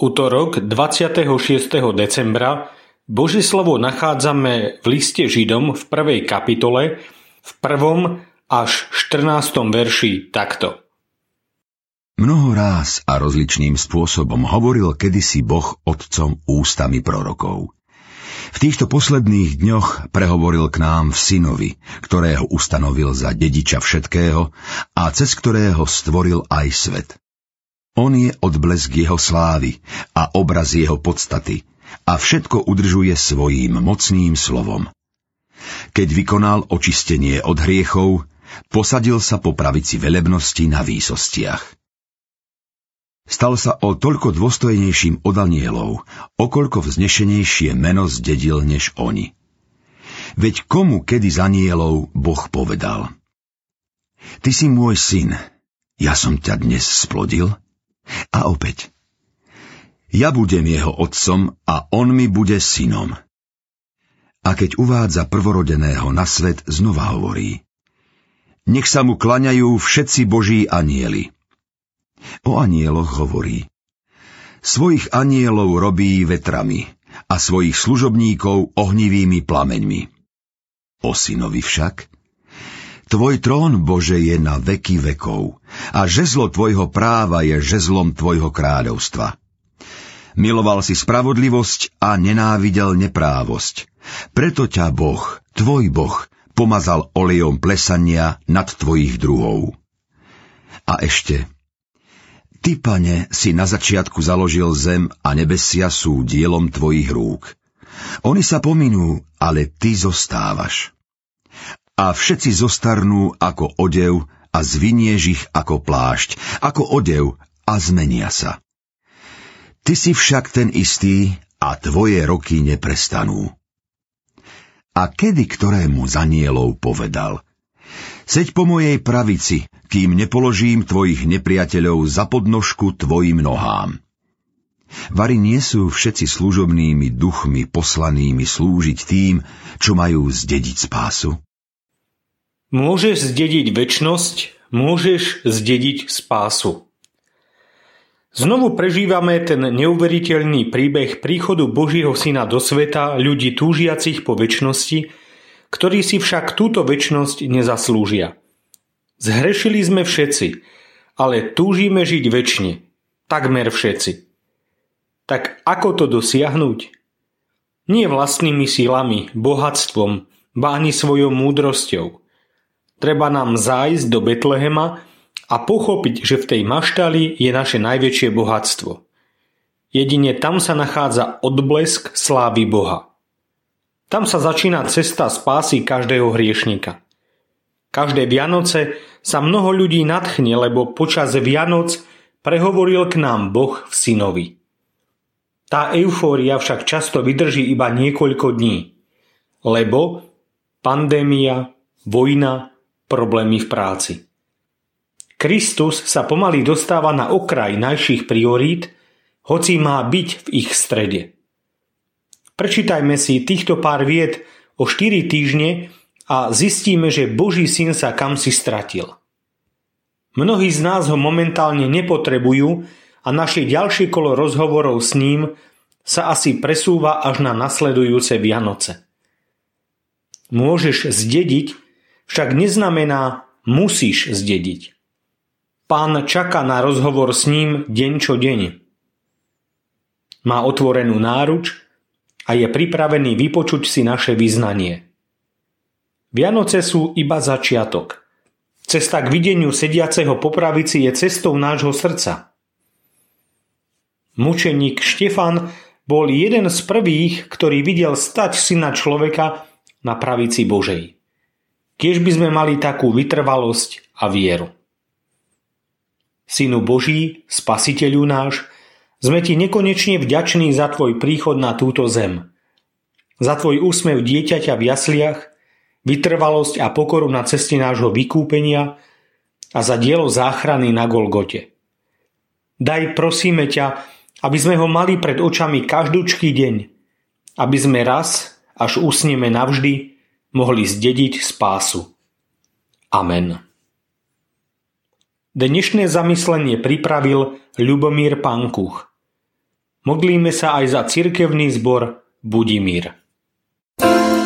Utorok 26. decembra Božie slovo nachádzame v liste Židom v prvej kapitole v prvom až 14. verši takto. Mnoho ráz a rozličným spôsobom hovoril kedysi Boh otcom ústami prorokov. V týchto posledných dňoch prehovoril k nám v synovi, ktorého ustanovil za dediča všetkého a cez ktorého stvoril aj svet. On je odblesk jeho slávy a obraz jeho podstaty a všetko udržuje svojím mocným slovom. Keď vykonal očistenie od hriechov, posadil sa po pravici velebnosti na výsostiach. Stal sa o toľko dôstojnejším od anielov, okoľko vznešenejšie meno zdedil než oni. Veď komu kedy z anielov Boh povedal Ty si môj syn, ja som ťa dnes splodil? A opäť. Ja budem jeho otcom a on mi bude synom. A keď uvádza prvorodeného na svet, znova hovorí. Nech sa mu klaňajú všetci boží anieli. O anieloch hovorí. Svojich anielov robí vetrami a svojich služobníkov ohnivými plameňmi. O synovi však Tvoj trón, Bože, je na veky vekov a žezlo Tvojho práva je žezlom Tvojho kráľovstva. Miloval si spravodlivosť a nenávidel neprávosť. Preto ťa Boh, Tvoj Boh, pomazal olejom plesania nad Tvojich druhov. A ešte, Ty, pane, si na začiatku založil zem a nebesia sú dielom Tvojich rúk. Oni sa pominú, ale Ty zostávaš a všetci zostarnú ako odev a zvinieš ich ako plášť, ako odev a zmenia sa. Ty si však ten istý a tvoje roky neprestanú. A kedy ktorému z anielov povedal Seď po mojej pravici, kým nepoložím tvojich nepriateľov za podnožku tvojim nohám. Vary nie sú všetci služobnými duchmi poslanými slúžiť tým, čo majú zdediť spásu? Môžeš zdediť väčnosť, môžeš zdediť spásu. Znovu prežívame ten neuveriteľný príbeh príchodu Božího Syna do sveta ľudí túžiacich po väčšnosti, ktorí si však túto väčnosť nezaslúžia. Zhrešili sme všetci, ale túžime žiť väčšine. Takmer všetci. Tak ako to dosiahnuť? Nie vlastnými silami, bohatstvom, ba ani svojou múdrosťou – Treba nám zájsť do Betlehema a pochopiť, že v tej maštali je naše najväčšie bohatstvo. Jedine tam sa nachádza odblesk slávy Boha. Tam sa začína cesta spásy každého hriešnika. Každé Vianoce sa mnoho ľudí nadchne, lebo počas Vianoc prehovoril k nám Boh v synovi. Tá eufória však často vydrží iba niekoľko dní, lebo pandémia, vojna, problémy v práci. Kristus sa pomaly dostáva na okraj najších priorít, hoci má byť v ich strede. Prečítajme si týchto pár vied o 4 týždne a zistíme, že Boží syn sa kam si stratil. Mnohí z nás ho momentálne nepotrebujú a naše ďalšie kolo rozhovorov s ním sa asi presúva až na nasledujúce Vianoce. Môžeš zdediť však neznamená musíš zdediť. Pán čaká na rozhovor s ním deň čo deň. Má otvorenú náruč a je pripravený vypočuť si naše vyznanie. Vianoce sú iba začiatok. Cesta k videniu sediaceho po pravici je cestou nášho srdca. Mučeník Štefan bol jeden z prvých, ktorý videl stať syna človeka na pravici Božej. Kiež by sme mali takú vytrvalosť a vieru. Synu Boží, spasiteľu náš, sme ti nekonečne vďační za tvoj príchod na túto zem. Za tvoj úsmev dieťaťa v jasliach, vytrvalosť a pokoru na ceste nášho vykúpenia a za dielo záchrany na Golgote. Daj prosíme ťa, aby sme ho mali pred očami každúčký deň, aby sme raz, až usneme navždy, mohli zdediť spásu. Amen. Dnešné zamyslenie pripravil Ľubomír Pankuch. Modlíme sa aj za cirkevný zbor Budimír. thank you